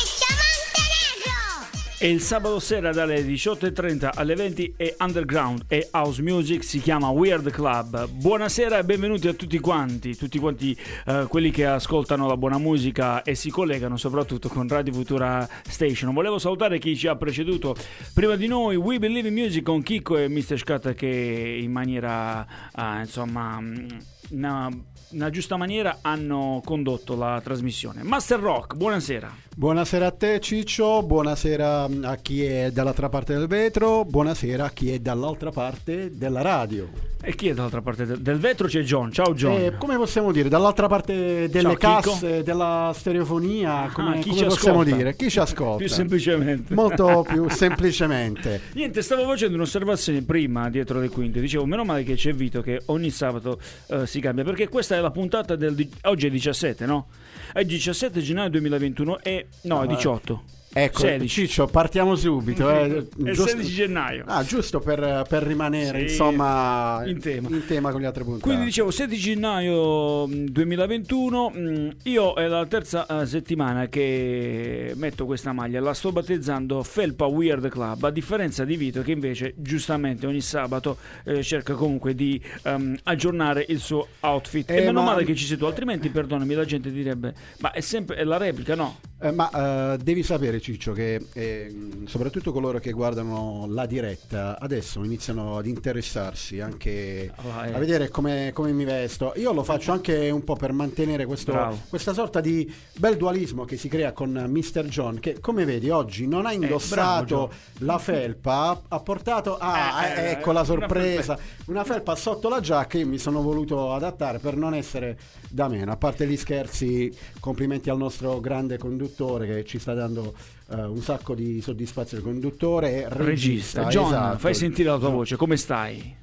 Montenegro! E il sabato sera dalle 18.30 alle 20 è Underground e House Music, si chiama Weird Club. Buonasera e benvenuti a tutti quanti, tutti quanti eh, quelli che ascoltano la buona musica e si collegano soprattutto con Radio Futura Station. Volevo salutare chi ci ha preceduto prima di noi, We Believe in Music con Chicco e Mr. Scat che in maniera, eh, insomma... mm, Una, una giusta maniera hanno condotto la trasmissione. Master Rock, buonasera. Buonasera a te Ciccio, buonasera a chi è dall'altra parte del vetro, buonasera a chi è dall'altra parte della radio. E chi è dall'altra parte del, del vetro? C'è John. Ciao John. E come possiamo dire, dall'altra parte delle Ciao, Chico. casse, della stereofonia, come, Ah, chi come ci possiamo ascolta? dire? Chi ci ascolta? Più semplicemente. Molto più semplicemente. Niente, stavo facendo un'osservazione prima dietro le quinte. Dicevo, meno male che c'è Vito che ogni sabato eh, si cambia. Perché questa è la puntata del. Oggi è 17, no? È 17 gennaio 2021 e. No, è 18. Ecco, 16. Ciccio, partiamo subito. Eh, È il 16 gennaio. Ah, giusto per, per rimanere Sì, insomma in tema. in tema con gli altri punti. Quindi dicevo 16 gennaio mh, 2021, mh, io è la terza eh, settimana che metto questa maglia, la sto battezzando Felpa Weird Club, a differenza di Vito che invece giustamente ogni sabato eh, cerca comunque di ehm, aggiornare il suo outfit. Eh, e meno ma- male che ci sei tu, altrimenti perdonami la gente direbbe, ma è sempre è la replica, no? Eh, ma eh, devi sapere Ciccio che eh, soprattutto coloro che guardano la diretta adesso iniziano ad interessarsi anche Ah, eh. a vedere come, come mi vesto. Io lo faccio anche un po' per mantenere questo- questa sorta di bel dualismo che si crea con Mr. John che come vedi oggi non ha indossato Eh, bravo, la felpa, ha- portato... Ah, Eh, eh, ecco la sorpresa! Una felpa sotto la giacca io mi sono voluto adattare per non essere da meno. A parte gli scherzi, complimenti al nostro grande conduttore che ci sta dando eh, un sacco di soddisfazione. Conduttore e regista. Regista. John, esatto. fai sentire la tua voce, come stai?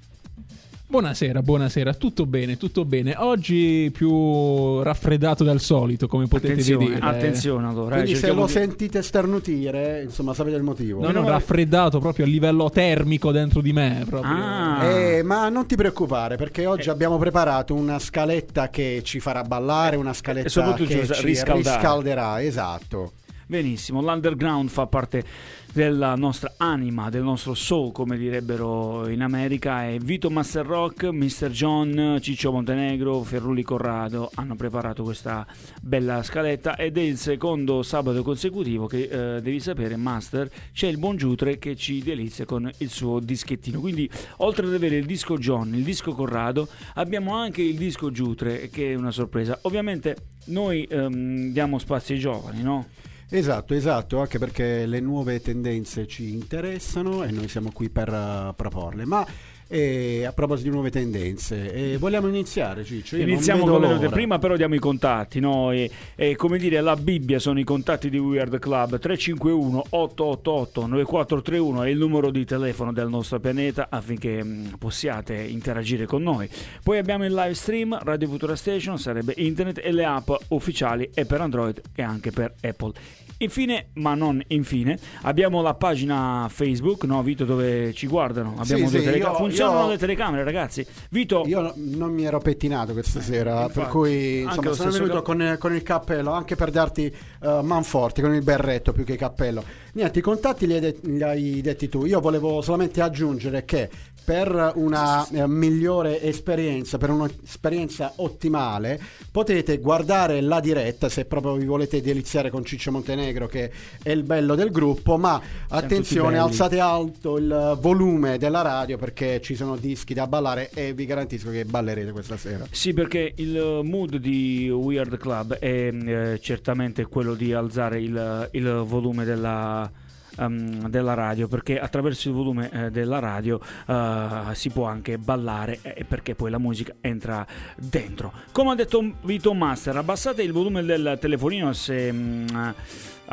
Buonasera, buonasera, tutto bene, tutto bene. Oggi più raffreddato del solito, come potete Attenzione, vedere. attenzione allora. eh, Quindi se cerchiamo lo di- sentite sternutire, insomma, sapete il motivo. No, no, raffreddato proprio a livello termico dentro di me. Proprio. Ah. Eh, ma non ti preoccupare perché oggi abbiamo preparato una scaletta che ci farà ballare, una scaletta E soprattutto che ci riscalderà, esatto. Benissimo, l'underground fa parte della nostra anima, del nostro soul, come direbbero in America. E Vito Master Rock, Mr. John, Ciccio Montenegro, Ferrulli Corrado hanno preparato questa bella scaletta ed è il secondo sabato consecutivo che eh, devi sapere, Master, c'è il buon Giutre che ci delizia con il suo dischettino. Quindi, oltre ad avere il disco John, il disco Corrado, abbiamo anche il disco Giutre, che è una sorpresa. Ovviamente noi ehm, diamo spazio ai giovani, no? Esatto, esatto, anche perché le nuove tendenze ci interessano e noi siamo qui per eh, proporle. Ma eh, a proposito di nuove tendenze, eh, vogliamo iniziare Ciccio? Io Iniziamo con le note. Prima però diamo i contatti, no? E, e come dire, la Bibbia sono i contatti di Weird Club 351 888 9431 è il numero di telefono del nostro pianeta affinché mh, possiate interagire con noi. Poi abbiamo il live stream Radio Futura Station, sarebbe internet e le app ufficiali e per Android e anche per Apple. Infine, ma non infine, abbiamo la pagina Facebook, no Vito, dove ci guardano. Abbiamo Sì, due sì, teleca- io- Funzionano io- le telecamere, ragazzi. Vito, Io no- non mi ero pettinato questa sera, Eh, infatti. per cui insomma, sono venuto cap- con, con il cappello, anche per darti eh, manforti, con il berretto più che cappello. Niente, i contatti li hai, de- li hai detti tu. Io volevo solamente aggiungere che per una eh, migliore esperienza, per un'esperienza ottimale, potete guardare la diretta se proprio vi volete deliziare con Ciccio Montenegro, che è il bello del gruppo. Ma attenzione, alzate alto il volume della radio perché ci sono dischi da ballare e vi garantisco che ballerete questa sera. Sì, perché il mood di Weird Club è eh, certamente quello di alzare il, il volume della, ehm, della radio, perché attraverso il volume eh, della radio eh, si può anche ballare eh, perché poi la musica entra dentro. Come ha detto Vito Master, abbassate il volume del telefonino se... mm, ah,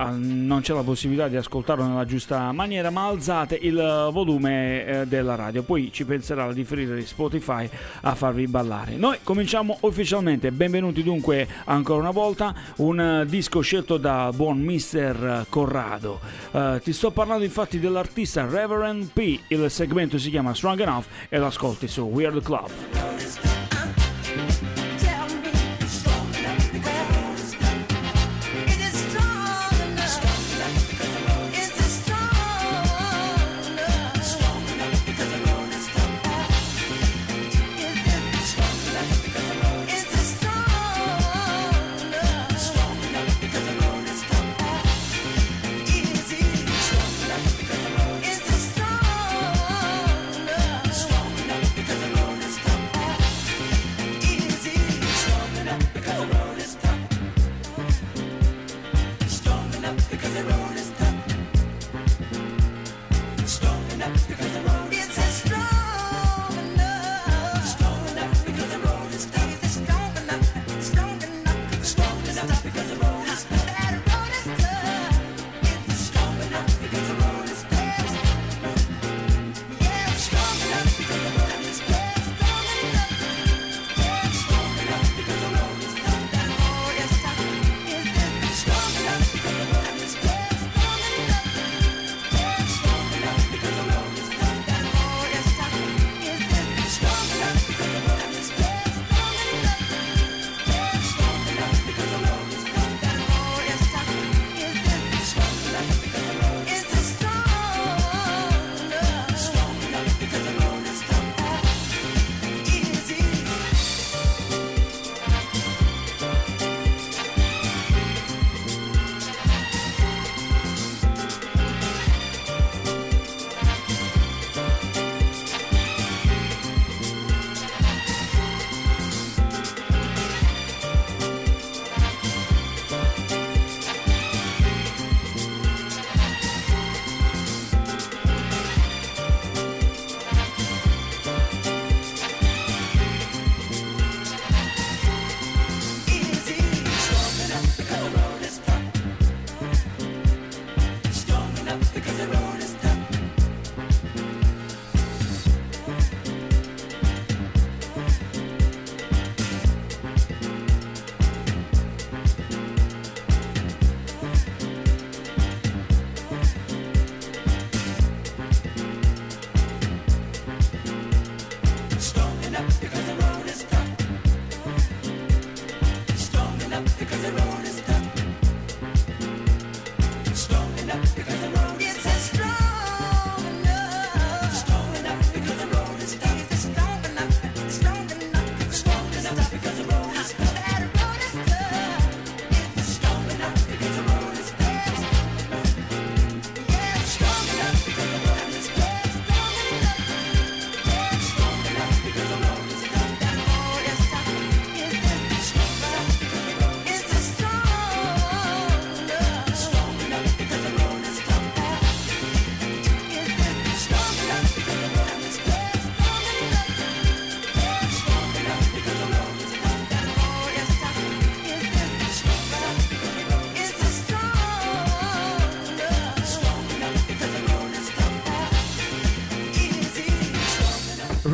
non c'è la possibilità di ascoltarlo nella giusta maniera, ma alzate il volume eh, della radio, poi ci penserà la differire di Spotify a farvi ballare. Noi cominciamo ufficialmente, benvenuti dunque ancora una volta, un eh, disco scelto da buon Mr. Corrado. Eh, ti sto parlando infatti dell'artista Reverend P, il segmento si chiama Strong Enough e l'ascolti su Weird Club.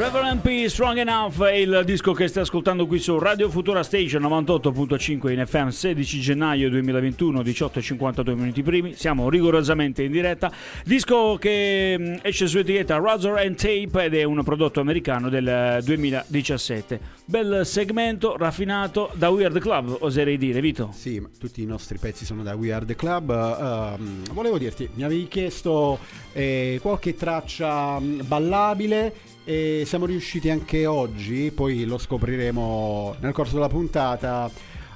Reverend P. Strong Enough è il disco che stai ascoltando qui su Radio Futura Station 98.5 in FM 16 gennaio 2021 18.52 minuti primi siamo rigorosamente in diretta disco che mh, esce su etichetta Razor and Tape ed è un prodotto americano del eh, 2017 bel segmento raffinato da Weird Club oserei dire Vito Sì, tutti i nostri pezzi sono da We Are The Club. Ehm, volevo dirti, mi avevi chiesto eh, qualche traccia mh, ballabile e siamo riusciti anche oggi, poi lo scopriremo nel corso della puntata,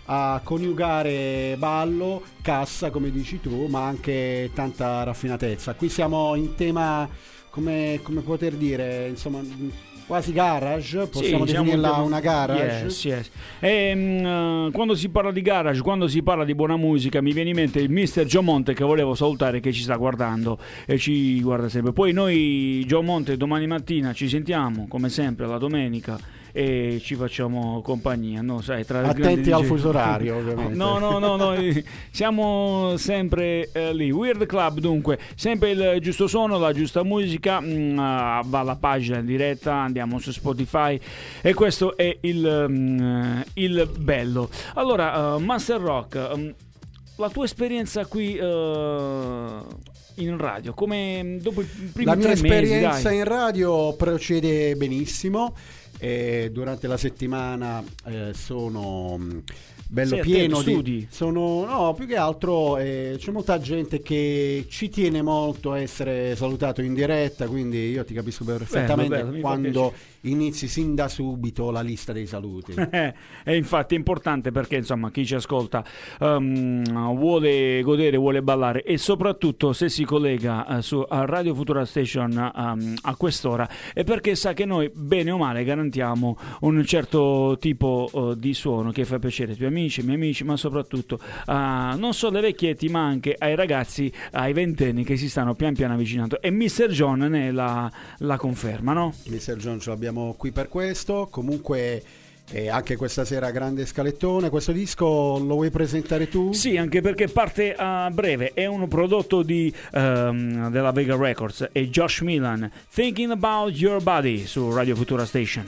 a coniugare ballo, cassa come dici tu, ma anche tanta raffinatezza. Qui siamo in tema, come, come poter dire, insomma, quasi garage, possiamo Sì, siamo definirla un- una garage. Yes, yes. E, mm, quando si parla di garage, quando si parla di buona musica, mi viene in mente il mister Gio Monte che volevo salutare che ci sta guardando e ci guarda sempre. Poi noi, Gio Monte, domani mattina ci sentiamo, come sempre, la domenica. E ci facciamo compagnia. No, sai, tra Attenti al fuso orario, ovviamente. No, no, no, no, siamo sempre eh, lì. Weird Club, dunque, sempre il giusto suono, la giusta musica. mm, ah, va alla pagina in diretta, andiamo su Spotify e questo è il, mm, il bello. Allora, eh, Master Rock, mm, la tua esperienza qui eh, in radio, come dopo i primi La mia tre mesi, esperienza dai. in radio procede benissimo. E durante la settimana eh, sono mh, bello Sei pieno attento, di studi? sono no più che altro eh, c'è molta gente che ci tiene molto a essere salutato in diretta quindi io ti capisco perfettamente bello, fa quando inizi sin da subito la lista dei saluti e infatti è importante perché insomma chi ci ascolta ehm, vuole godere, vuole ballare e soprattutto se si collega eh, su a Radio Futura Station ehm, a quest'ora è perché sa che noi bene o male garantiamo un certo tipo eh, di suono che fa piacere ai tuoi amici, ai miei amici, ma soprattutto a non solo ai vecchietti ma anche ai ragazzi, ai ventenni che si stanno pian piano avvicinando e Mr. John ne è la, la conferma, no? Mr. John ce l'abbiamo qui per questo comunque eh, anche questa sera grande scalettone questo disco lo vuoi presentare tu? Sì, anche perché parte a breve. È un prodotto di, ehm, della Vega Records e Josh Milan. Thinking About Your Body su Radio Futura Station.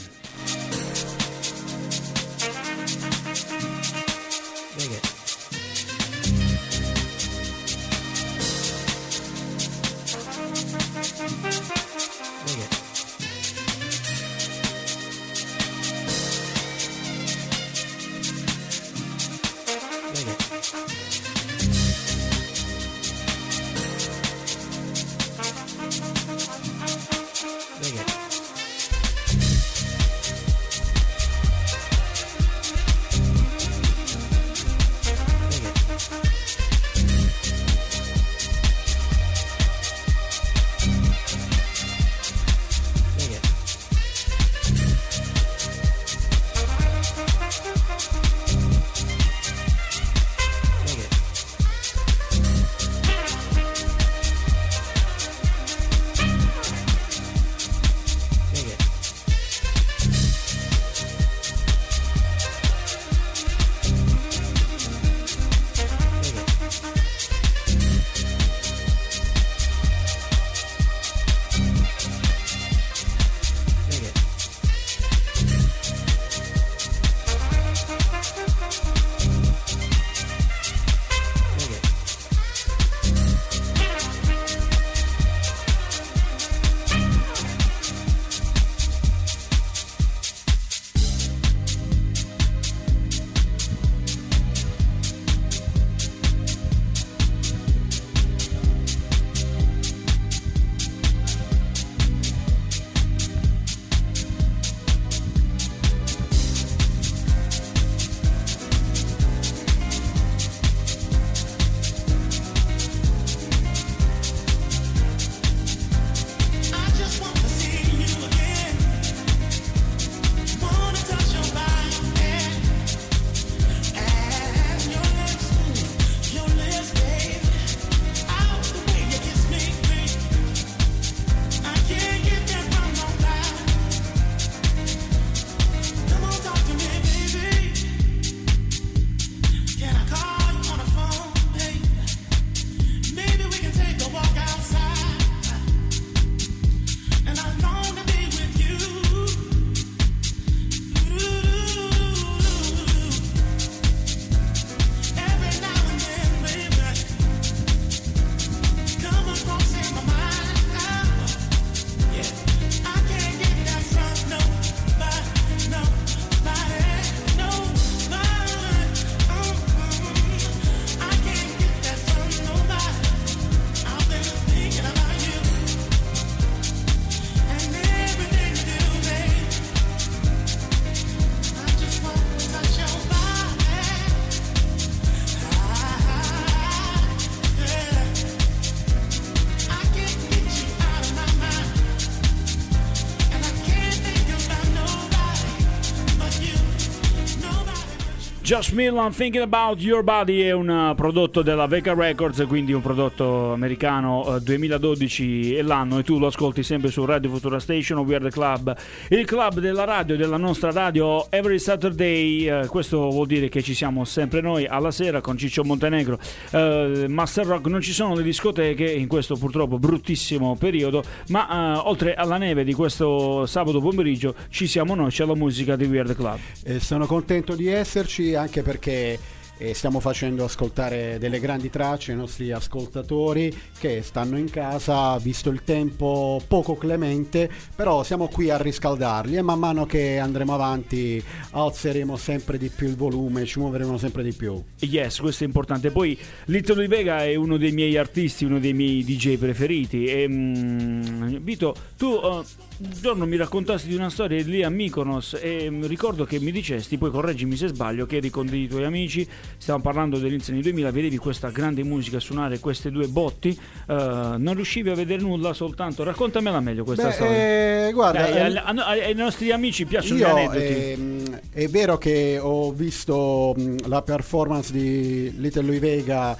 Josh Millan, Thinking About Your Body è un uh, prodotto della Vega Records, quindi un prodotto americano uh, 2012 è l'anno e tu lo ascolti sempre su Radio Futura Station o We Are The Club, il club della radio, della nostra radio every Saturday, uh, questo vuol dire che ci siamo sempre noi alla sera con Ciccio Montenegro, Uh, Master Rock, non ci sono le discoteche in questo purtroppo bruttissimo periodo, ma uh, oltre alla neve di questo sabato pomeriggio ci siamo noi, c'è la musica di We Are The Club. Eh, sono contento di esserci anche perché eh, stiamo facendo ascoltare delle grandi tracce ai nostri ascoltatori che stanno in casa, visto il tempo poco clemente, però siamo qui a riscaldarli e man mano che andremo avanti alzeremo sempre di più il volume, ci muoveremo sempre di più. Yes, questo è importante. Poi Little Di Vega è uno dei miei artisti, uno dei miei DJ preferiti. E, mm, Vito, tu eh, un giorno mi raccontasti di una storia lì a Mykonos e mm, ricordo che mi dicesti, poi correggimi se sbaglio, che eri con dei tuoi amici, stavamo parlando dell'inizio anni 2000, vedevi questa grande musica suonare queste due botti, eh, non riuscivi a vedere nulla soltanto. Raccontamela meglio questa Beh, storia. eh, guarda, Dai, eh, ai, ai- ai nostri amici piacciono gli Io aneddoti. ehm, è vero che ho visto mh, la performance di Little Louis Vega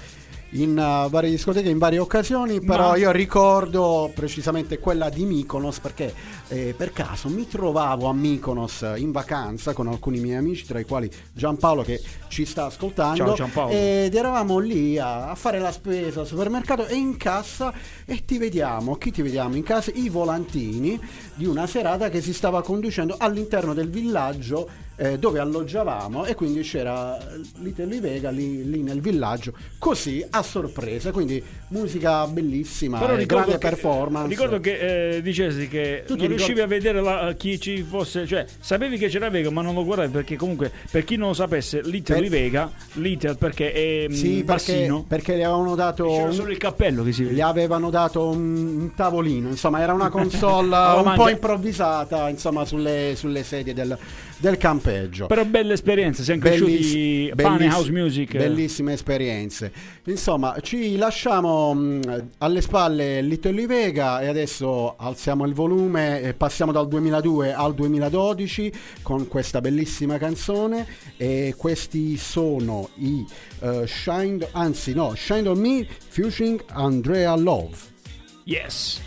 in uh, varie discoteche in varie occasioni, però Ma- io ricordo precisamente quella di Mykonos perché eh, per caso mi trovavo a Mykonos in vacanza con alcuni miei amici, tra i quali Giampaolo che ci sta ascoltando Ciao, Giampaolo. ed eravamo lì a, a fare la spesa al supermercato e in cassa e ti vediamo, chi ti vediamo in casa? I volantini di una serata che si stava conducendo all'interno del villaggio eh, dove alloggiavamo e quindi c'era Little Vega lì, lì nel villaggio, così a sorpresa, quindi musica bellissima, Però ricordo grande che, performance. Ricordo che eh, dicesti che Tu non ricordi- riuscivi a vedere la- chi ci fosse, cioè sapevi che c'era Vega, ma non lo guardavi perché comunque per chi non lo sapesse, Little Per- Vega, Little perché è mm, Sì, perché, bassino, perché gli avevano dato c'era solo il cappello che si gli vede. avevano dato un, un tavolino, insomma era una console un mangia- po' improvvisata insomma sulle, sulle sedie del, del campeggio. Però belle esperienze, siamo Belliss- cresciuti pane house music. Bellissime esperienze. Insomma, ci lasciamo mh, alle spalle Little Vega e adesso alziamo il volume e passiamo dal 2002 al 2012 con questa bellissima canzone e questi sono i eh, Shine anzi no, Shine on Me featuring Andrea Love. Yes.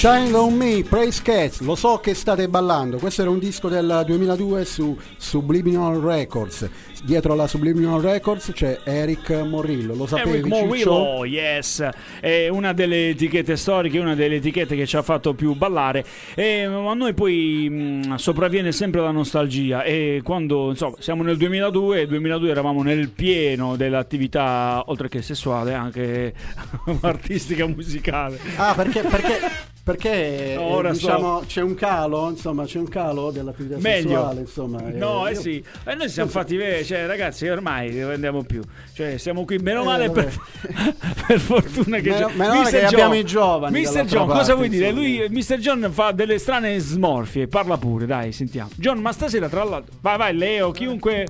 Shine on Me, Praise Cats, lo so che state ballando. Questo era un disco del 2002 su Subliminal Records. Dietro alla Subliminal Records c'è Eric Morillo, lo sapevi? Eric? Morillo, yes, è una delle etichette storiche, una delle etichette che ci ha fatto più ballare. E a noi poi mh, sopravviene sempre la nostalgia. E quando insomma, siamo nel 2002, nel 2002 eravamo nel pieno dell'attività, oltre che sessuale, anche artistica musicale. Ah, perché, perché, perché, eh, Ora so. diciamo, c'è un calo, insomma, c'è un calo dell'attività Meglio. sessuale, insomma. No, eh io- sì, e noi ci siamo fatti vedere, cioè ragazzi ormai non andiamo più, cioè siamo qui, meno Eh, male per, per fortuna che Meno- meno male che John- abbiamo i giovani Mr. dall'altra John, cosa parte, vuoi dire? insomma. Lui, Mr. John fa delle strane smorfie, parla pure, dai, sentiamo. John, ma stasera tra l'altro, vai vai Leo, chiunque...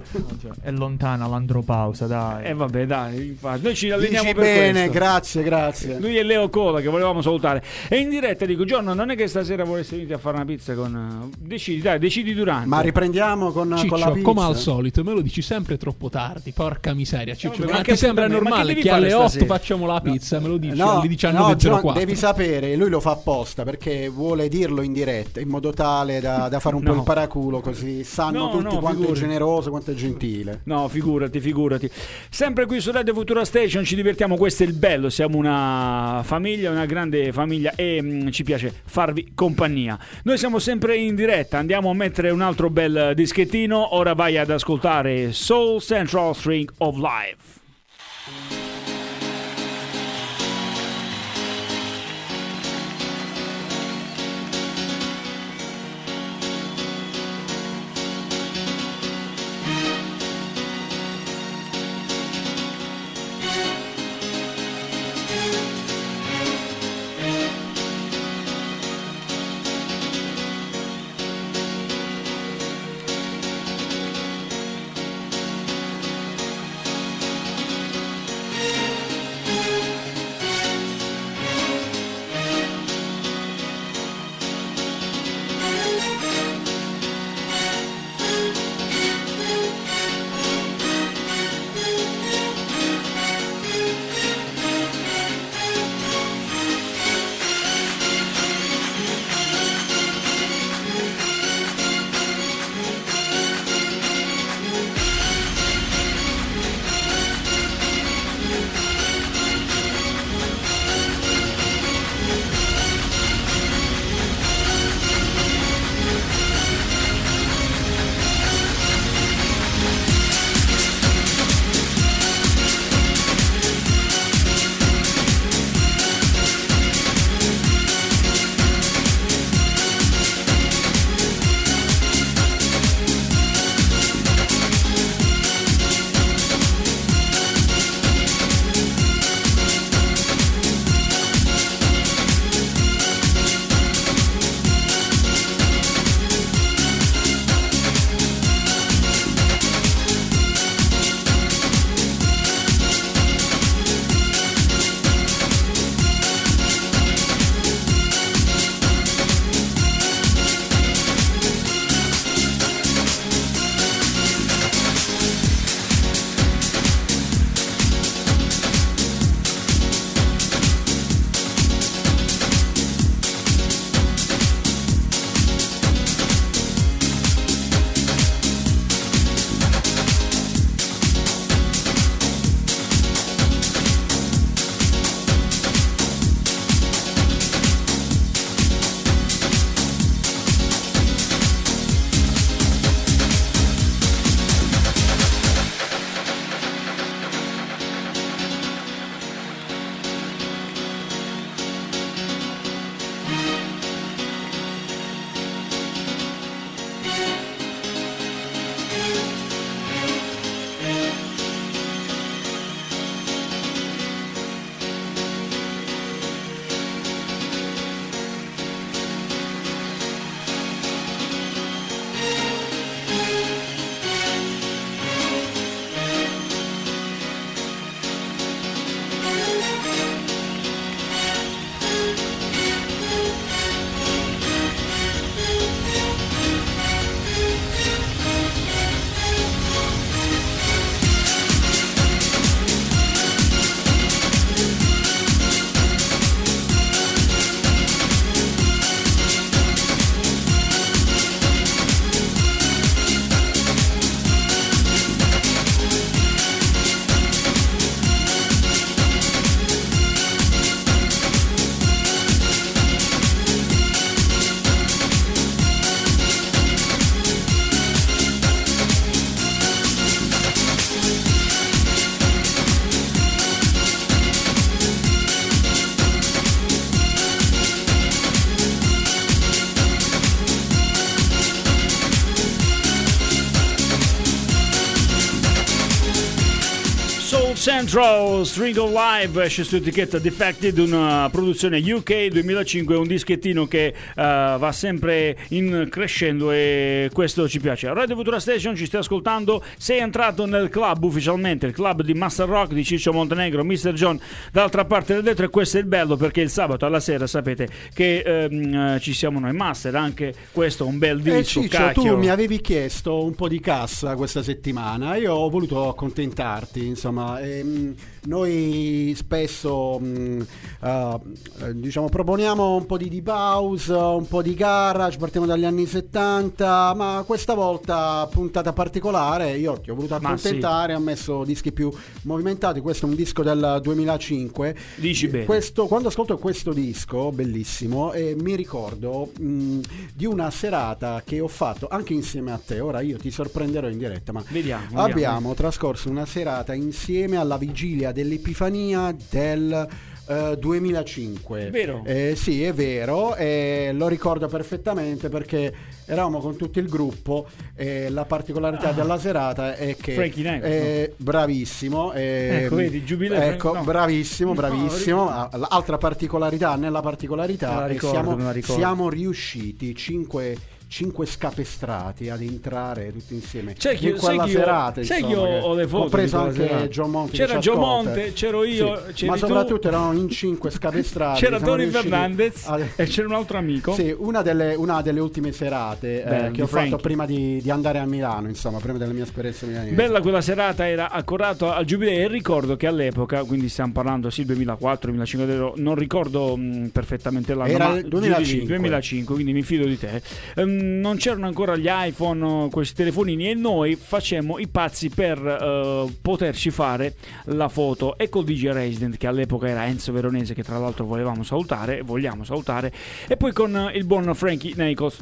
È lontana l'andropausa, dai. Eh vabbè dai, infatti, noi ci alleniamo Dici per bene, questo. grazie, grazie. Lui è Leo Cola che volevamo salutare. E in diretta dico, John, non è che stasera vorresti venire a fare una pizza con... eh, Decidi, dai, decidi durante. Ma riprendiamo con, con la Ciccio, pizza. come al solito, me lo dici sempre troppo tardi. Porca miseria, Ciccio. vabbè, ma ti che- sembra ma che normale che fare alle 8 stasera? facciamo la pizza? Me lo dici No, alle no, 19.04. John, devi sapere, lui lo fa apposta perché vuole dirlo in diretta in modo tale da, da fare un po' No. il paraculo così sanno No, tutti no, quanto è figurati. generoso, quanto è gentile. No, figurati, figurati. Sempre qui su Radio Futura Station ci divertiamo, questo è il bello, siamo una famiglia, una grande famiglia e ci piace farvi compagnia. Noi siamo sempre in diretta, andiamo a mettere un altro bel dischettino, ora vai ad ascoltare Soul Central String of Life. Central String of Live esce su etichetta Defected, una produzione UK 2005, un dischettino che eh, va sempre in crescendo e questo ci piace. Radio Futura Station, ci stai ascoltando? Sei entrato nel club ufficialmente, il club di Master Rock di Ciccio Montenegro, Mr. John dall'altra parte del vetro e questo è il bello perché il sabato alla sera sapete che eh, ci siamo noi Master, anche questo è un bel Eh, disco, Ciccio, cacchio. tu mi avevi chiesto un po' di cassa questa settimana, io ho voluto accontentarti, insomma, ehm, noi spesso mh, eh, diciamo, proponiamo un po' di deep house, un po' di garage, partiamo dagli anni 70, ma questa volta puntata particolare, io ti ho voluto accontentare, ho messo dischi più movimentati, questo è un disco del 2005. Dici bene. Questo- quando ascolto questo disco, bellissimo, eh, mi ricordo mh, di una serata che ho fatto anche insieme a te. Ora io ti sorprenderò in diretta, ma Vediamo, vediamo. abbiamo trascorso una serata insieme alla vigilia dell'Epifania del eh, 2005. Vero? Eh, sì, è vero, e lo ricordo perfettamente perché eravamo con tutto il gruppo e la particolarità della serata è che Ah. Frankie Knuckles, eh, bravissimo eh, Ecco, vedi, giubileo ecco, no. bravissimo No, bravissimo Ah, l'altra particolarità nella particolarità ricordo, siamo, siamo riusciti cinque cinque scapestrati ad entrare tutti insieme Sai che in io, quella che io- serata che insomma, io ho le foto di quella anche. John Monte che C'era John. Monte, c'ero io, Sì, ma tu. soprattutto erano in cinque scapestrati C'era Tony Fernandez a- e c'era un altro amico. sì, una delle, una delle ultime serate eh, Beh, che di ho Frankie. fatto prima di, di andare a Milano, insomma, prima della mia esperienza milanese. Bella quella serata, era accorato al giubileo e ricordo che all'epoca, quindi stiamo parlando sì 2004, 2005, non ricordo mh, perfettamente l'anno, Era ma il giù di lì, 2005. 2005, quindi mi fido di te. Ehm, non c'erano ancora gli iPhone, questi telefonini e noi facemmo i pazzi per eh, poterci fare la foto e col DJ Resident che all'epoca era Enzo Veronese che tra l'altro volevamo salutare, vogliamo salutare e poi con eh, il buon Frankie Nichols.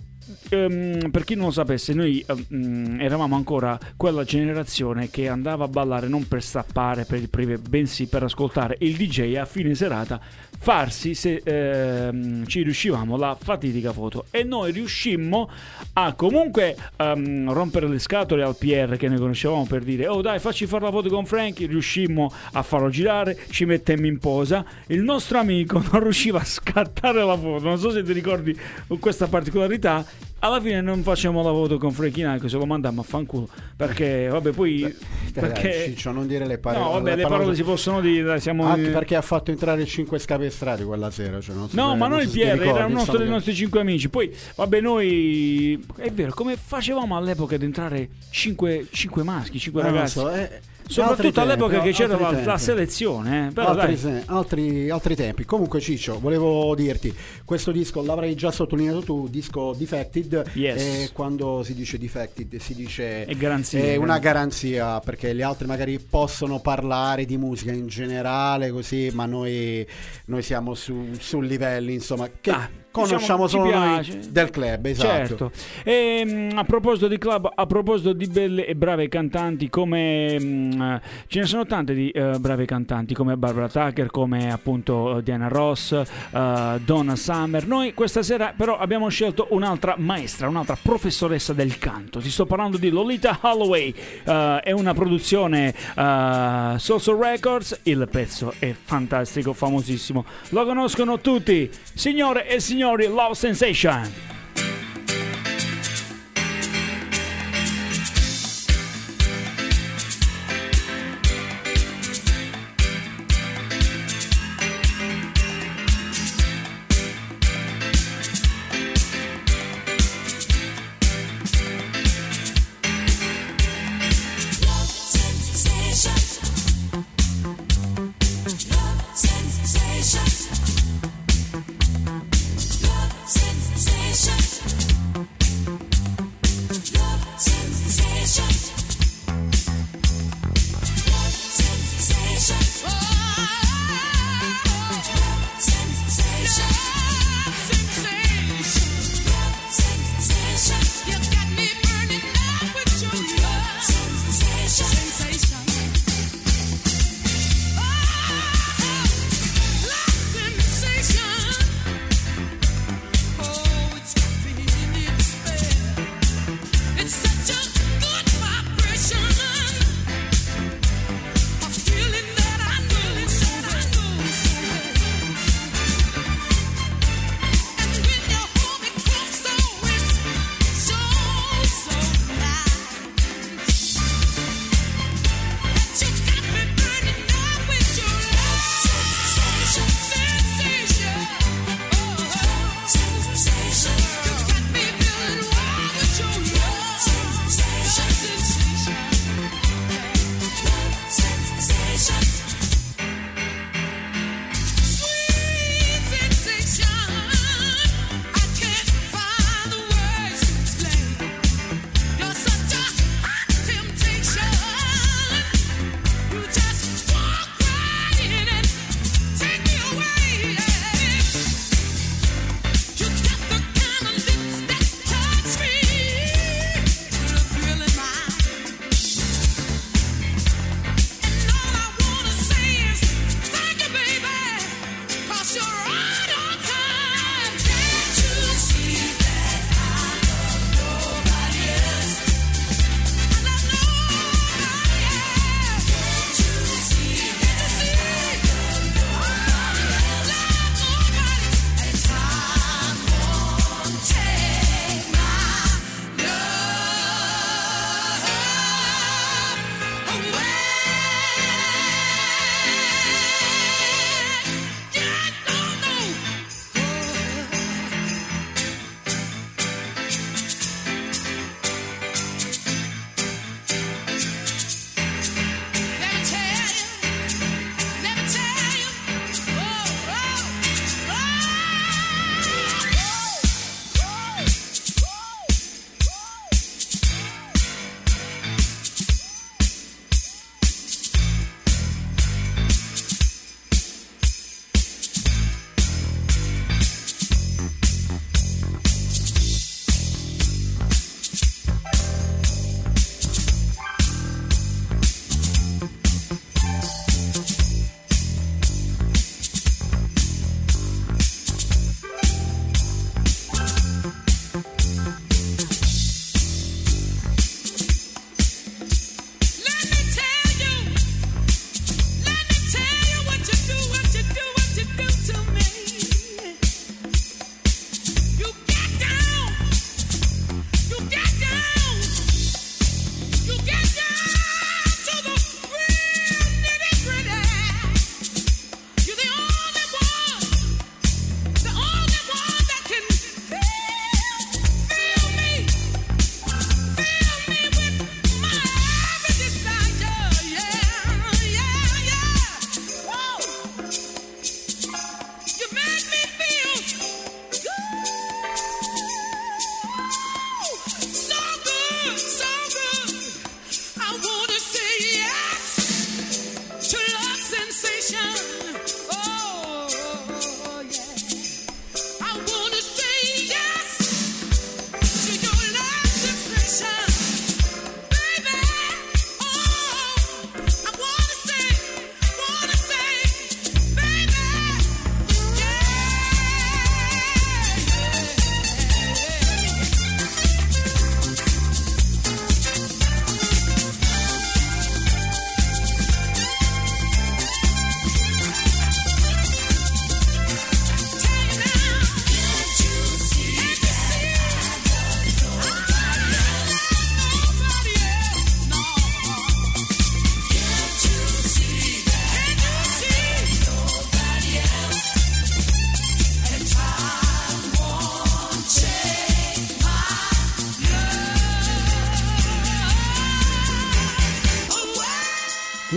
Ehm, per chi non lo sapesse, noi ehm, eravamo ancora quella generazione che andava a ballare non per stappare per il privé, bensì per ascoltare il DJ a fine serata farsi, se ehm, ci riuscivamo, la fatidica foto. E noi riuscimmo a comunque ehm, rompere le scatole al PR che noi conoscevamo per dire: Oh, dai, facci fare la foto con Frankie. Riuscimmo a farlo girare, ci mettemmo in posa. Il nostro amico non riusciva a scattare la foto. Non so se ti ricordi questa particolarità. Alla fine non facciamo la foto con Frankie Knuckles, se lo mandiamo a fanculo. Perché, vabbè, poi. Dai, dai, perché. Ciccio, non dire le parole. no, vabbè, le parole si possono dire. dai, Siamo Anche perché ha fatto entrare cinque scapestrati quella sera. Cioè non so No, se- ma non noi so PR ricordi, era uno dei che- nostri cinque amici. Poi, vabbè, noi è vero, come facevamo all'epoca ad entrare cinque, cinque maschi, cinque Eh, non ragazzi? so, eh, Soprattutto all'epoca tempi, che c'era la, la selezione, eh. Altri, altri- altri tempi. Comunque, Ciccio, volevo dirti: questo disco l'avrei già sottolineato tu. Disco defected. Yes. E quando si dice defected, si dice È garanzia, è una garanzia. garanzia perché gli altri magari possono parlare di musica in generale, così, ma noi, noi siamo su, su livelli insomma che Ah, conosciamo diciamo, ci solo noi del club. Esatto. Certo. E, mh, a proposito di club, a proposito di belle e brave cantanti, come mh, ce ne sono tante di eh, brave cantanti, come Barbara Tucker, come appunto eh, Diana Ross, eh, Donna Summer. Noi questa sera però abbiamo scelto un'altra maestra, un'altra professoressa del canto. Ti sto parlando di Lolita Holloway. Eh, è una produzione uh, Social Records. Il pezzo è fantastico, famosissimo. Lo conoscono tutti. Signore e signori, Love Sensation. Sensation.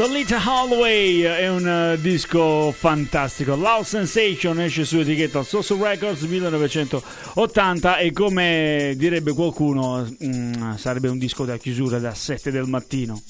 Lolita Holloway è un eh, disco fantastico. Loud Sensation esce su etichetta Social Records 1980 e come direbbe qualcuno mm, sarebbe un disco da chiusura da 7 del mattino.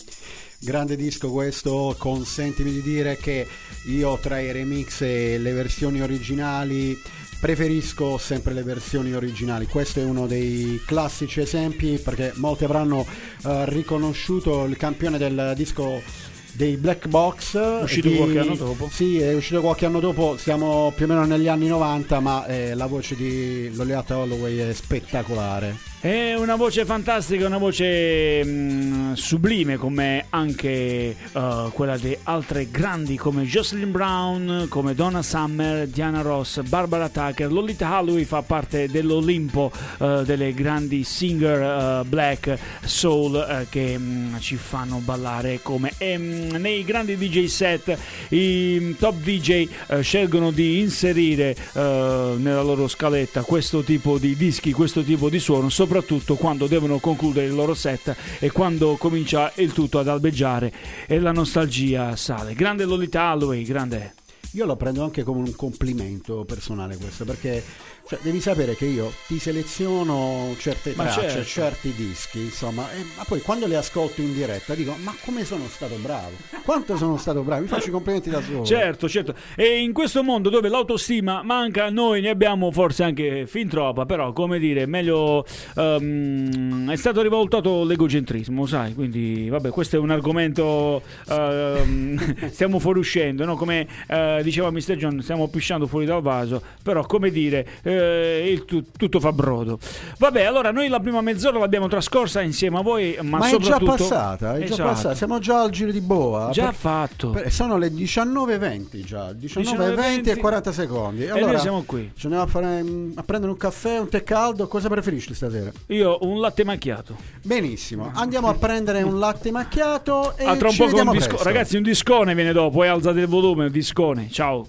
Grande disco questo, consentimi di dire che io tra i remix e le versioni originali preferisco sempre le versioni originali. Questo è uno dei classici esempi perché molti avranno eh, riconosciuto il campione del disco dei Black Box Uscito di- qualche anno dopo. Sì, è uscito qualche anno dopo, siamo più o meno negli anni 90, ma eh, la voce di Lolita Holloway è spettacolare. È una voce fantastica, una voce mm, sublime come anche eh, quella di altre grandi come Jocelyn Brown, come Donna Summer, Diana Ross, Barbara Tucker. Lolita Holloway fa parte dell'Olimpo eh, delle grandi singer eh, black soul che mm, ci fanno ballare come e, mm, nei grandi DJ set i top DJ scelgono di inserire nella loro scaletta questo tipo di dischi, questo tipo di suono, soprattutto quando devono concludere il loro set e quando comincia il tutto ad albeggiare e la nostalgia sale. Grande Lolita Holloway, grande. Io lo prendo anche come un complimento personale questo, perché cioè, devi sapere che io ti seleziono certe Ma tracce, certo. certi dischi, insomma, e- ma poi quando le ascolto in diretta dico, ma come sono stato bravo? Quanto sono stato bravo? Mi faccio i complimenti da solo. Certo, certo. E in questo mondo dove l'autostima manca, noi ne abbiamo forse anche fin troppa, però come dire, meglio ehm, è stato rivoltato l'egocentrismo, sai? Quindi vabbè, questo è un argomento ehm, stiamo fuoriuscendo, no? Come eh, diceva Mr. John, stiamo pisciando fuori dal vaso, però come dire, eh, il tu- tutto fa brodo. Vabbè, allora noi la prima mezz'ora l'abbiamo trascorsa insieme a voi, ma, Ma è già soprattutto passata, è già Esatto. passata, siamo già al giro di boa. Già Per- fatto. per- sono le 19.20 già, 19.20 e 40 secondi. E noi siamo qui. Ci andiamo a, fare, a prendere un caffè, un tè caldo, cosa preferisci stasera? Io un latte macchiato. Benissimo, andiamo a prendere un latte macchiato e Ah, tra un ci po' con un disco- presto. Ragazzi, un discone viene dopo, e alzate il volume, un discone. Ciao.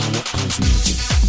Thank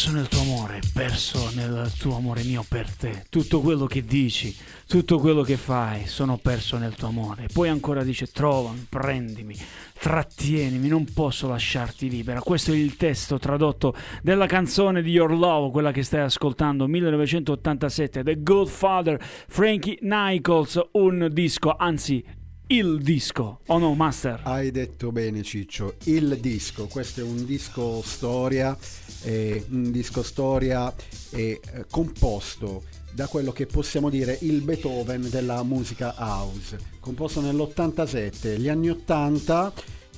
perso nel tuo amore, perso nel tuo amore mio per te. Tutto quello che dici, tutto quello che fai, sono perso nel tuo amore. Poi ancora dice trovami, prendimi, trattienimi, non posso lasciarti libera. Questo è il testo tradotto della canzone di Your Love, quella che stai ascoltando, 1987, The Godfather, Frankie Nichols, un disco, anzi il disco, o no, Master? Hai detto bene Ciccio, il disco, questo è un disco storia, eh, un disco storia eh, composto da quello che possiamo dire il Beethoven della musica house, composto nell'87, gli anni 80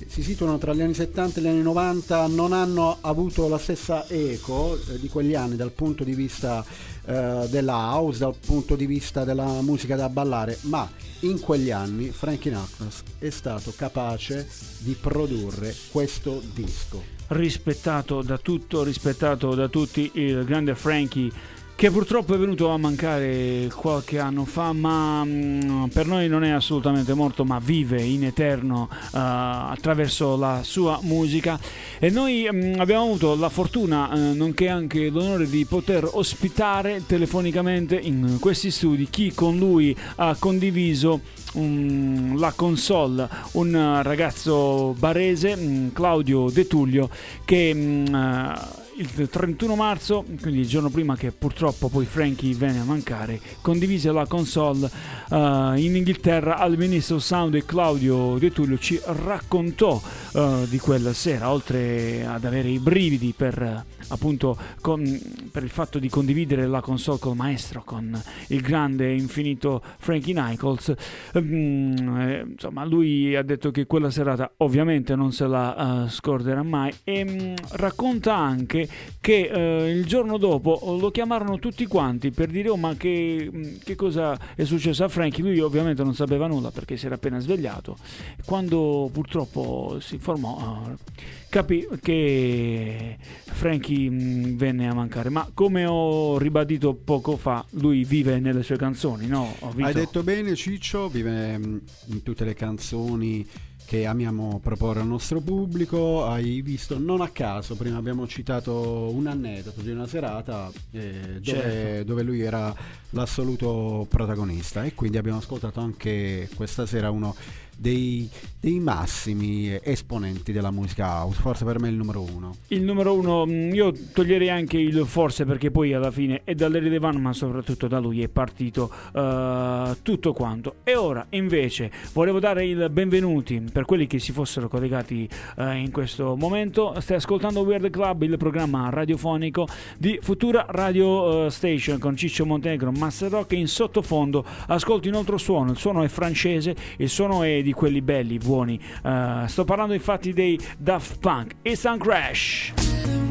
si situano tra gli anni 70 e gli anni 90, non hanno avuto la stessa eco eh, di quegli anni dal punto di vista eh, della house, dal punto di vista della musica da ballare, ma in quegli anni Frankie Knuckles è stato capace di produrre questo disco. rispettato da tutto, rispettato da tutti, il grande Frankie che purtroppo è venuto a mancare qualche anno fa, ma mm, per noi non è assolutamente morto, ma vive in eterno eh, attraverso la sua musica. E noi mm, abbiamo avuto la fortuna, eh, nonché anche l'onore di poter ospitare telefonicamente in questi studi chi con lui ha condiviso mm, la console, un ragazzo barese, mm, Claudio De Tullio, che eh, il 31 marzo, quindi il giorno prima che purtroppo poi Frankie venne a mancare, condivise la console eh, in Inghilterra al ministro sound e Claudio De Tullio ci raccontò eh, di quella sera, oltre ad avere i brividi per eh, appunto con- per il fatto di condividere la console col maestro, con il grande infinito Frankie Nichols. Mm, eh, insomma, lui ha detto che quella serata ovviamente non se la eh, scorderà mai e mm, racconta anche che eh, il giorno dopo lo chiamarono tutti quanti per dire oh ma che, mm, che cosa è successo a Frankie lui ovviamente non sapeva nulla perché si era appena svegliato. Quando purtroppo si informò eh, capì che Frankie mm, venne a mancare. Ma come ho ribadito poco fa lui vive nelle sue canzoni no? Hai detto bene Ciccio, vive mm, in tutte le canzoni che amiamo proporre al nostro pubblico, hai visto non a caso, prima abbiamo citato un aneddoto di una serata eh, dove, Certo. dove lui era l'assoluto protagonista e quindi abbiamo ascoltato anche questa sera uno dei, dei massimi esponenti della musica house, forse per me il numero uno. Il numero uno, mh, io toglierei anche il forse perché poi alla fine è dall'Erede Van, ma soprattutto da lui è partito eh, tutto quanto. E ora invece volevo dare il benvenuti per quelli che si fossero collegati eh, in questo momento. Stai ascoltando Weird Club, il programma radiofonico di Futura Radio eh, Station con Ciccio Montenegro, Master Rock in sottofondo ascolti un altro suono. Il suono è francese, il suono è di quelli belli, buoni. Eh, sto parlando infatti dei Daft Punk. It's on Crash.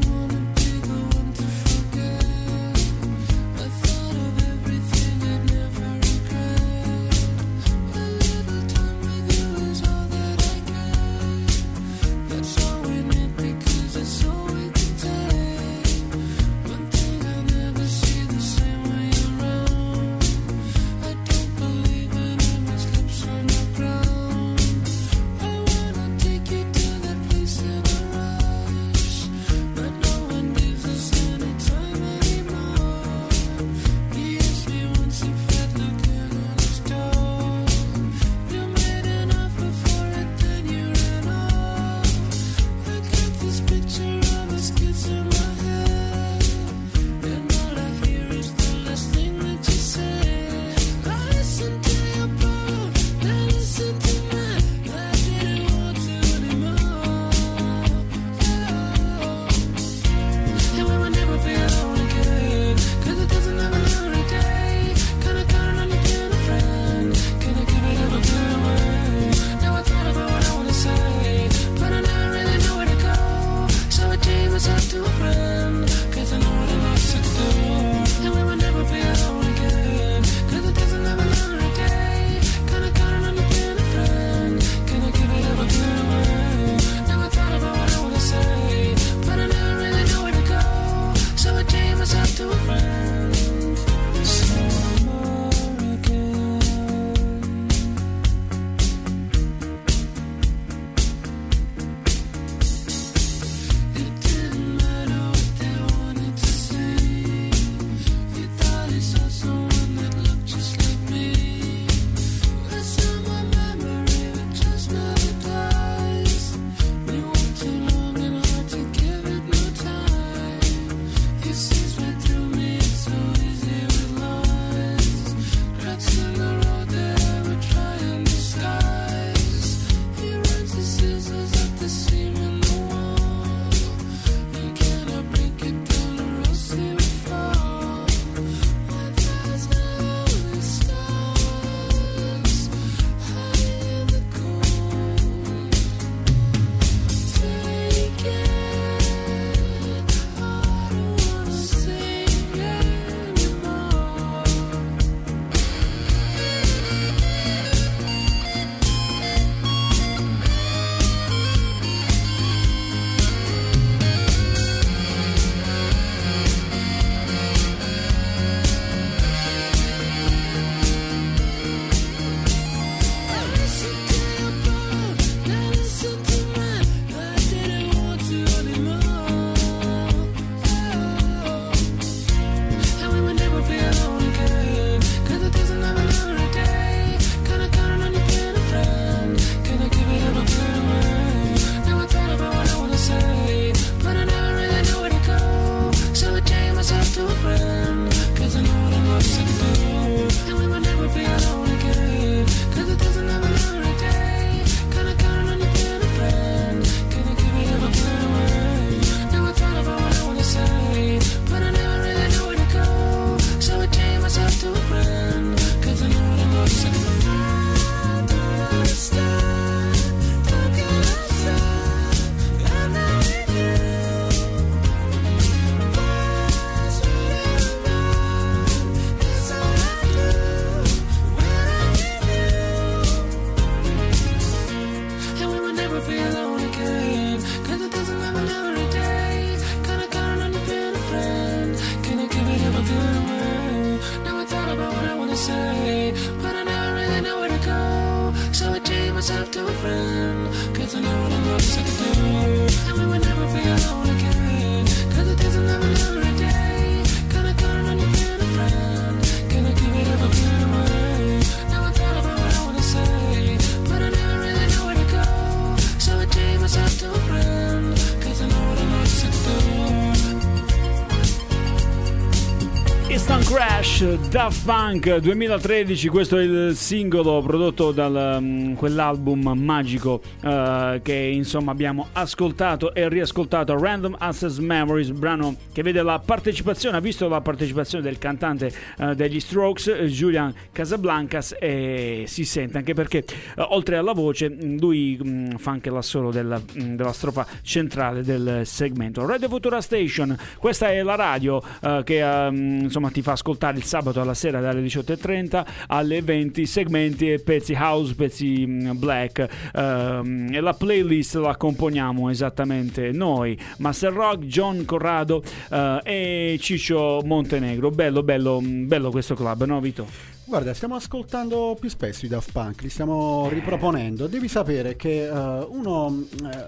Daft Punk 2013, questo è il singolo prodotto da quell'album magico eh, che insomma abbiamo ascoltato e riascoltato, Random Access Memories, brano che vede la partecipazione, ha visto la partecipazione del cantante eh, degli Strokes, Julian Casablancas e si sente anche perché eh, oltre alla voce mh, lui mh, fa anche l'assolo della, mh, della strofa centrale del segmento. Radio Futura Station, questa è la radio che ehm, insomma ti fa ascoltare il sabato alla sera dalle 18.30 alle 20 segmenti e pezzi house, pezzi mh, black ehm, e la playlist la componiamo esattamente noi, Master Rock, John Corrado eh, e Ciccio Montenegro. Bello, bello, mh, bello questo club, no Vito? Guarda, stiamo ascoltando più spesso i Daft Punk, li stiamo riproponendo. Devi sapere che eh, uno, eh,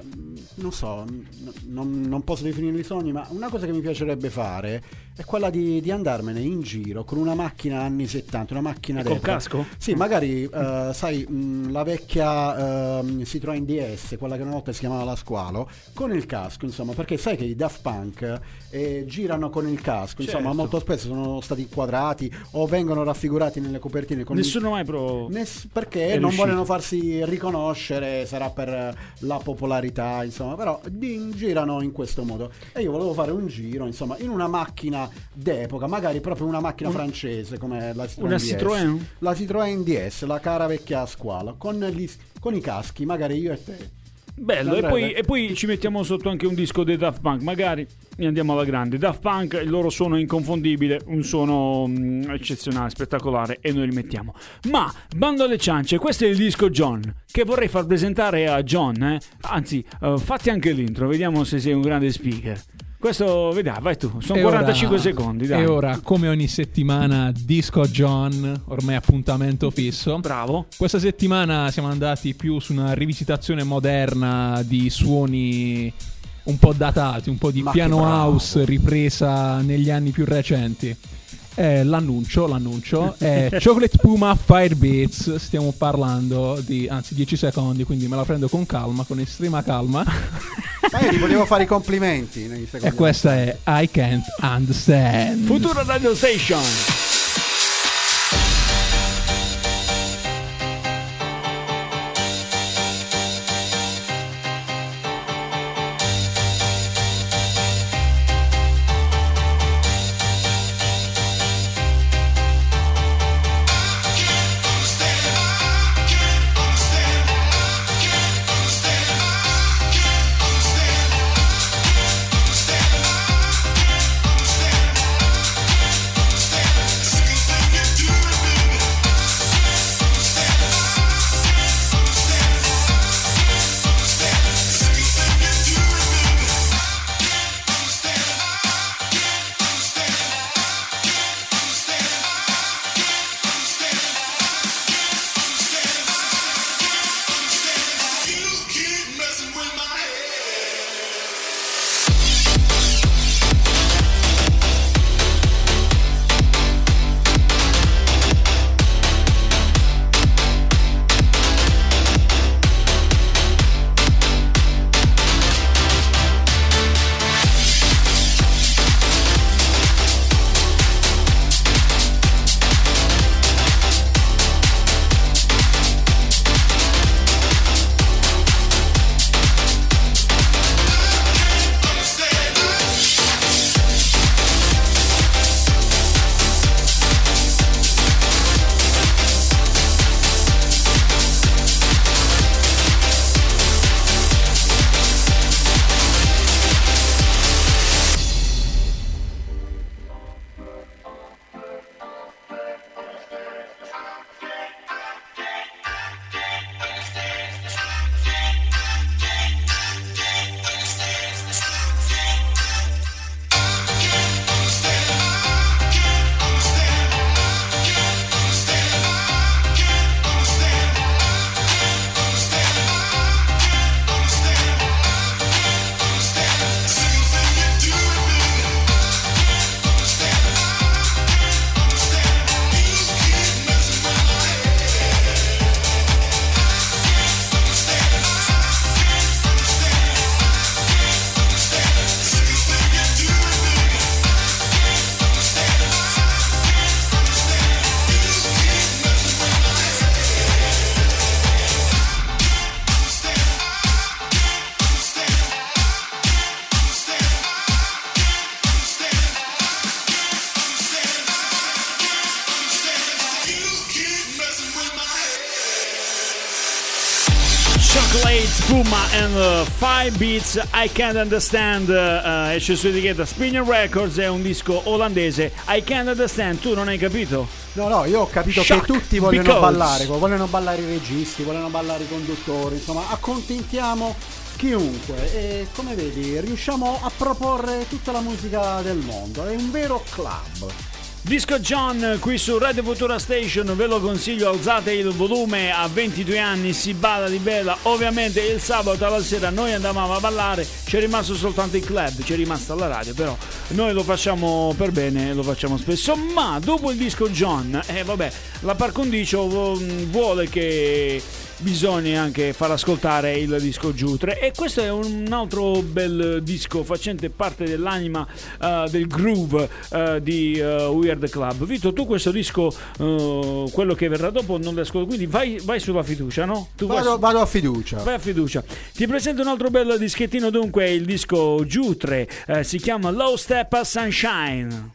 non so, n- non, non posso definirli sogni, ma una cosa che mi piacerebbe fare è quella di, di andarmene in giro con una macchina anni 70, una macchina d'epoca. casco? Sì, magari, eh, sai, mh, la vecchia ehm, Citroen DS, quella che una volta si chiamava la Squalo, con il casco, insomma, perché sai che i Daft Punk eh, girano con il casco, insomma, Certo. molto spesso sono stati inquadrati o vengono raffigurati nelle copertine con il Nessuno mai pro... Ness- perché non vogliono farsi riconoscere, sarà per la popolarità, insomma, però girano in questo modo. E io volevo fare un giro, insomma, in una macchina d'epoca, magari proprio una macchina francese come la Citroën Una DS. Citroën? La Citroën DS, la cara vecchia squala, con, gli- con i caschi, magari io e te. Bello, e poi, e poi ci mettiamo sotto anche un disco dei Daft Punk, magari ne andiamo alla grande. Daft Punk, il loro suono è inconfondibile, un suono mm, eccezionale, spettacolare e noi li mettiamo. Ma, bando alle ciance, questo è il disco John, che vorrei far presentare a John, eh. anzi, eh, fatti anche l'intro, vediamo se sei un grande speaker. Questo, vediamo, vai tu, sono E 45 ora- secondi, dai. E ora, come ogni settimana, Disco John, ormai appuntamento fisso. Bravo. Questa settimana siamo andati più su una rivisitazione moderna di suoni un po' datati, un po' di Ma piano house ripresa negli anni più recenti. Eh, l'annuncio, l'annuncio è Chocolate Puma Firebeats. Stiamo parlando di anzi 10 secondi, quindi me la prendo con calma, con estrema calma. Ma io ti volevo fare i complimenti e questa è I Can't Understand. Futura Radio Station. Five Beats I Can't Understand uh, esce su etichetta Spinning Records è un disco olandese I Can't Understand tu non hai capito? No, no, io ho capito Shock, che tutti vogliono because- ballare, vogliono ballare i registi, vogliono ballare i conduttori, insomma, accontentiamo chiunque e come vedi riusciamo a proporre tutta la musica del mondo, è un vero club. Disco John qui su Radio Futura Station ve lo consiglio alzate il volume a 22 anni si balla di bella. Ovviamente il sabato alla sera noi andavamo a ballare c'è rimasto soltanto il club c'è rimasta la radio però noi lo facciamo per bene lo facciamo spesso. Ma dopo il disco John eh vabbè la par condicio vo- vuole che bisogna anche far ascoltare il disco Giutre e questo è un altro bel disco facente parte dell'anima eh, del groove eh, di eh, Weird Club Vito tu questo disco quello che verrà dopo non lo ascolto quindi vai, vai sulla fiducia no? Tu Vado, su- vado a fiducia. Vai a fiducia. Ti presento un altro bello dischettino dunque, il disco Giutre, si chiama Low Step Sunshine.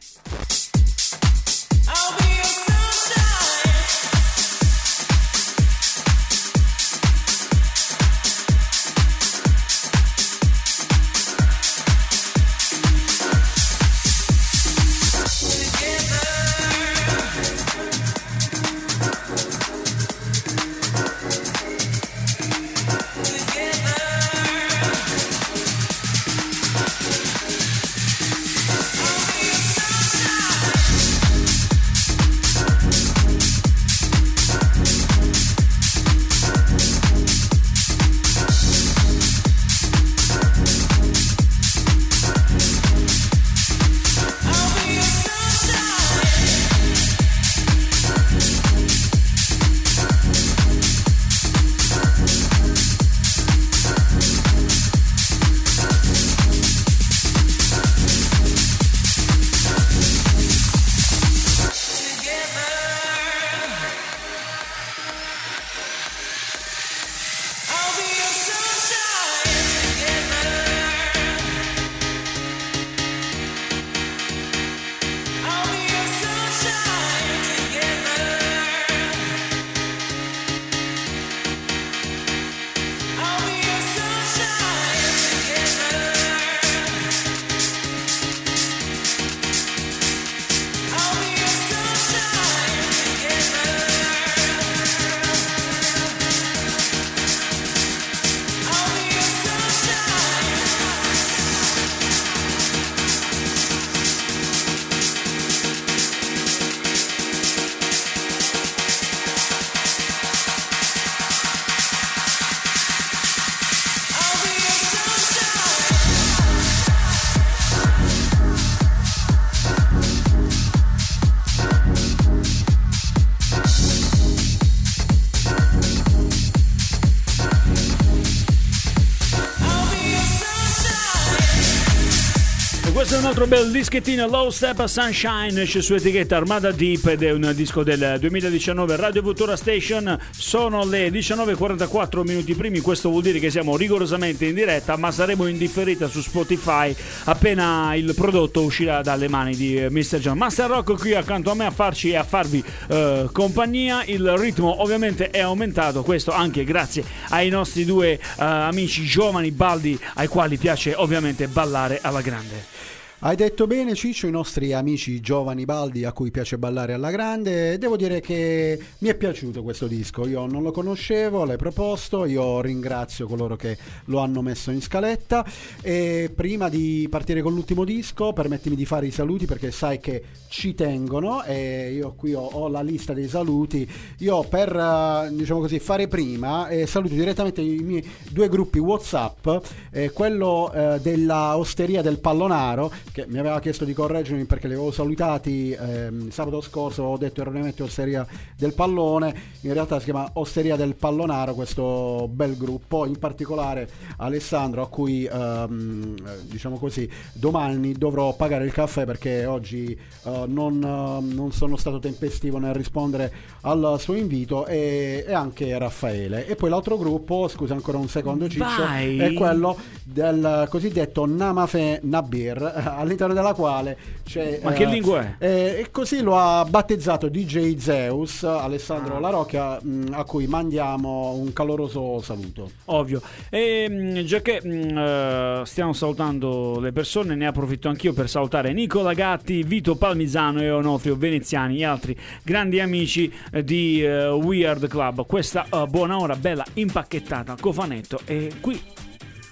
Altro bel dischettino Low Step Sunshine esce su etichetta Armada Deep ed è un disco del 2019 Radio Futura Station. Sono le 19.44 minuti primi questo vuol dire che siamo rigorosamente in diretta ma saremo in differita su Spotify appena il prodotto uscirà dalle mani di eh, Mr. John. Master Rock qui accanto a me a farci e a farvi eh, compagnia. Il ritmo ovviamente è aumentato questo anche grazie ai nostri due eh, amici giovani baldi ai quali piace ovviamente ballare alla grande Hai detto bene Ciccio, i nostri amici giovani baldi a cui piace ballare alla grande. Devo dire che mi è piaciuto questo disco, io non lo conoscevo, l'hai proposto, io ringrazio coloro che lo hanno messo in scaletta e prima di partire con l'ultimo disco permettimi di fare i saluti perché sai che ci tengono e io qui ho, ho la lista dei saluti. Io per eh, diciamo così fare prima eh, saluto direttamente i miei due gruppi WhatsApp, eh, quello eh, della Osteria del Pallonaro che mi aveva chiesto di correggermi perché li avevo salutati ehm, sabato scorso, ho detto erroneamente Osteria del Pallone, in realtà si chiama Osteria del Pallonaro, questo bel gruppo, in particolare Alessandro a cui ehm, eh, diciamo così domani dovrò pagare il caffè perché oggi eh, non, eh, non sono stato tempestivo nel rispondere al suo invito e, e anche Raffaele. E poi l'altro gruppo, scusa ancora un secondo Ciccio, Vai. è quello del cosiddetto Namafe Nabir all'interno della quale c'è... Ma che lingua è? eh, e così lo ha battezzato DJ Zeus, Alessandro Ah. La Rocca, mh, a cui mandiamo un caloroso saluto. Ovvio. E mh, già che mh, eh, stiamo salutando le persone, ne approfitto anch'io per salutare Nicola Gatti, Vito Palmisano e Onofrio Veneziani, gli altri grandi amici eh, di eh, Weird Club. Questa eh, buona ora, bella impacchettata, cofanetto. E qui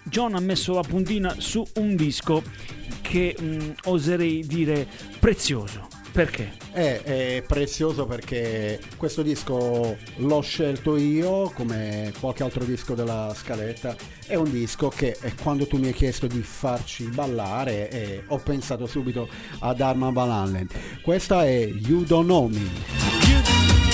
John ha messo la puntina su un disco che mh, oserei dire prezioso. Perché? È, è prezioso perché questo disco l'ho scelto io come qualche altro disco della scaletta. È un disco che eh, quando tu mi hai chiesto di farci ballare eh, ho pensato subito ad Arma Van Allen. Questa è You Don't Know Me. I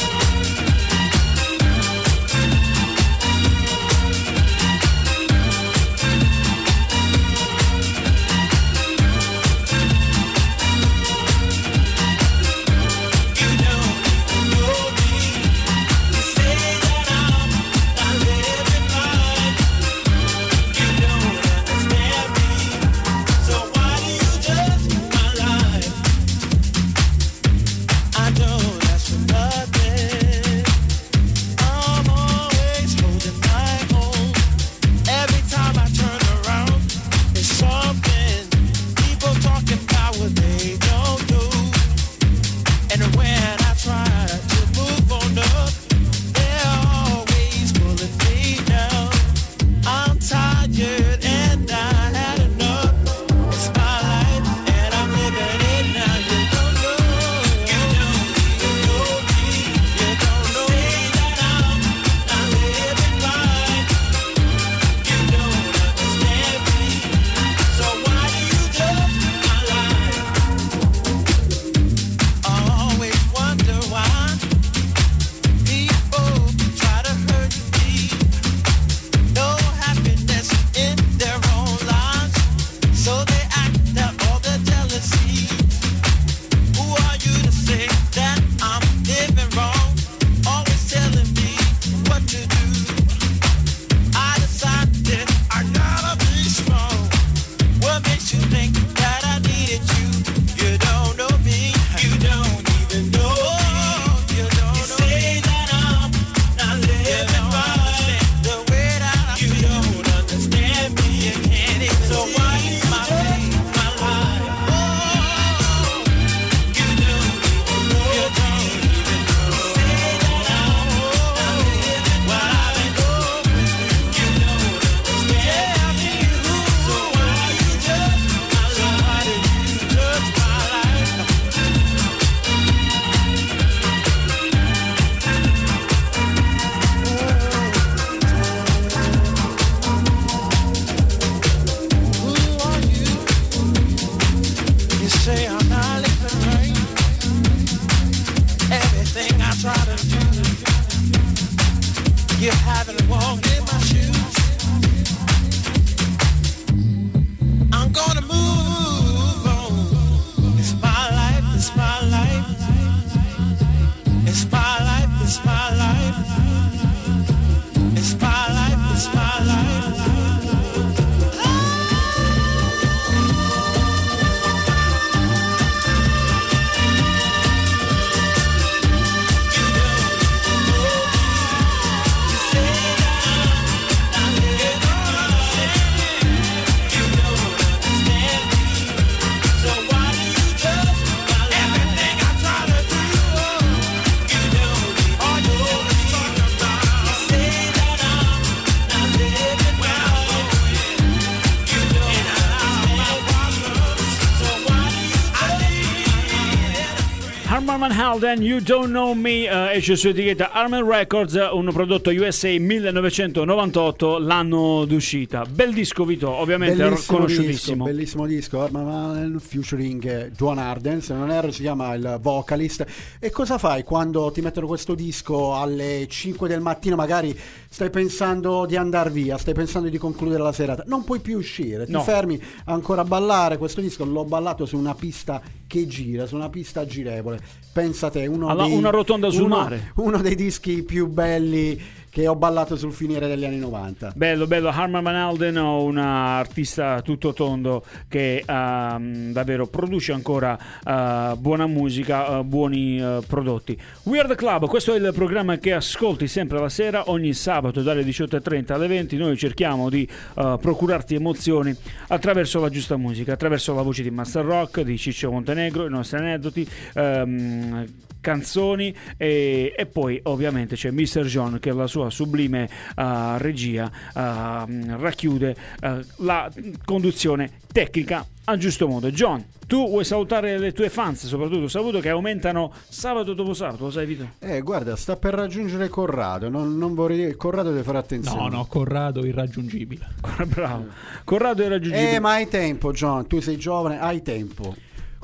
Helden, You Don't Know Me, eh, esce su etichetta Arman Records, un prodotto USA 1998, l'anno d'uscita. Bel disco, Vito, ovviamente Bellissimo conosciutissimo. disco, bellissimo disco, Arman Van Allen featuring eh, Joan Arden, se non erro si chiama il vocalist. E cosa fai quando ti mettono questo disco alle 5 del mattino, magari stai pensando di andare via, stai pensando di concludere la serata, non puoi più uscire, ti No. fermi ancora a ballare, questo disco l'ho ballato su una pista che gira, su una pista girevole. Pensa te, uno Alla- dei, una rotonda sul uno- mare. uno dei dischi più belli che ho ballato sul finire degli anni 90. Bello, bello. Harman Van Alden, un artista tutto tondo che ehm, davvero produce ancora eh, buona musica, eh, buoni eh, prodotti. We Are The Club, questo è il programma che ascolti sempre la sera, ogni sabato dalle 18.30 alle 20. Noi cerchiamo di procurarti emozioni attraverso la giusta musica, attraverso la voce di Master Rock, di Ciccio Montenegro, i nostri aneddoti. ehm, canzoni e, e poi ovviamente c'è Mr. John che la sua sublime eh, regia eh, racchiude eh, la conduzione tecnica a giusto modo. John, tu vuoi salutare le tue fans, soprattutto saluto che aumentano sabato dopo sabato, lo sai Vito? Eh, guarda, sta per raggiungere Corrado. Non, non vorrei dire. Corrado deve fare attenzione. No, no, Corrado irraggiungibile. Bravo. Corrado è raggiungibile. Eh, ma hai tempo, John. Tu sei giovane, hai tempo.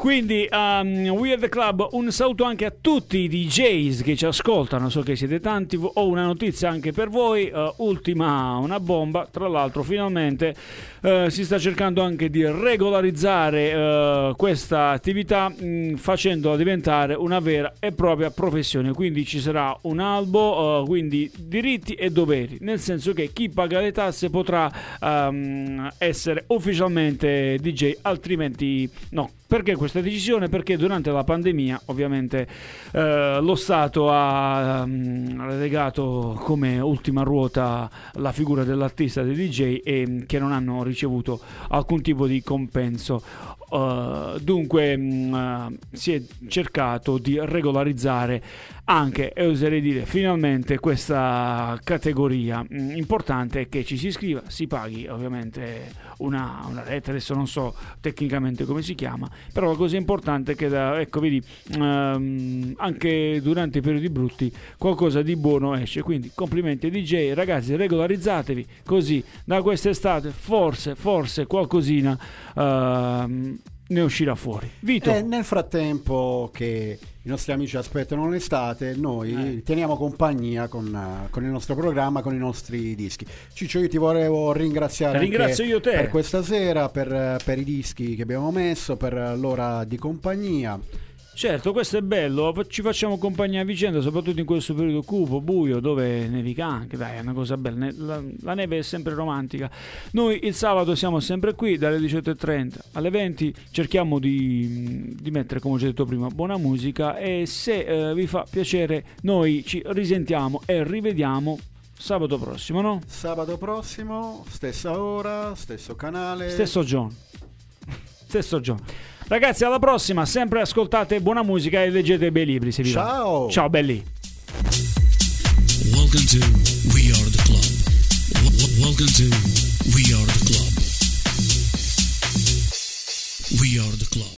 Quindi, um, We Are The Club, un saluto anche a tutti i DJs che ci ascoltano, so che siete tanti, ho una notizia anche per voi, uh, ultima, una bomba, tra l'altro finalmente uh, si sta cercando anche di regolarizzare uh, questa attività mh, facendola diventare una vera e propria professione, quindi ci sarà un albo, uh, quindi diritti e doveri, nel senso che chi paga le tasse potrà um, essere ufficialmente DJ, altrimenti no. Perché questa decisione? Perché durante la pandemia ovviamente eh, lo Stato ha mm, relegato come ultima ruota la figura dell'artista dei DJ e che non hanno ricevuto alcun tipo di compenso. Uh, dunque mh, uh, si è cercato di regolarizzare anche, e oserei dire finalmente, questa categoria. Mm, importante è che ci si iscriva, si paghi ovviamente una, una rete, adesso non so tecnicamente come si chiama, però la cosa importante è che da, ecco vedi, ehm, anche durante i periodi brutti qualcosa di buono esce, quindi complimenti DJ, ragazzi regolarizzatevi, così da quest'estate forse, forse qualcosina ehm, ne uscirà fuori. Vito, E nel frattempo che i nostri amici aspettano l'estate, noi Eh. teniamo compagnia con, eh, con il nostro programma, con i nostri dischi. Ciccio, io ti volevo ringraziare Ringrazio anche io te. per questa sera, per, eh, per i dischi che abbiamo messo, per eh, l'ora di compagnia. Certo, questo è bello, ci facciamo compagnia a vicenda, soprattutto in questo periodo cupo, buio, dove nevica anche, dai, è una cosa bella, la, la neve è sempre romantica. Noi il sabato siamo sempre qui dalle 18.30 alle 20, cerchiamo di, di mettere, come ho già detto prima, buona musica e se eh, vi fa piacere noi ci risentiamo e rivediamo sabato prossimo, no? Sabato prossimo, stessa ora, stesso canale. Stesso John. Stesso John. Ragazzi, alla prossima, sempre ascoltate buona musica e leggete bei libri se vi va. Ciao. Ciao belli. Welcome to We Are the Club. Welcome to We Are the Club. We Are the Club.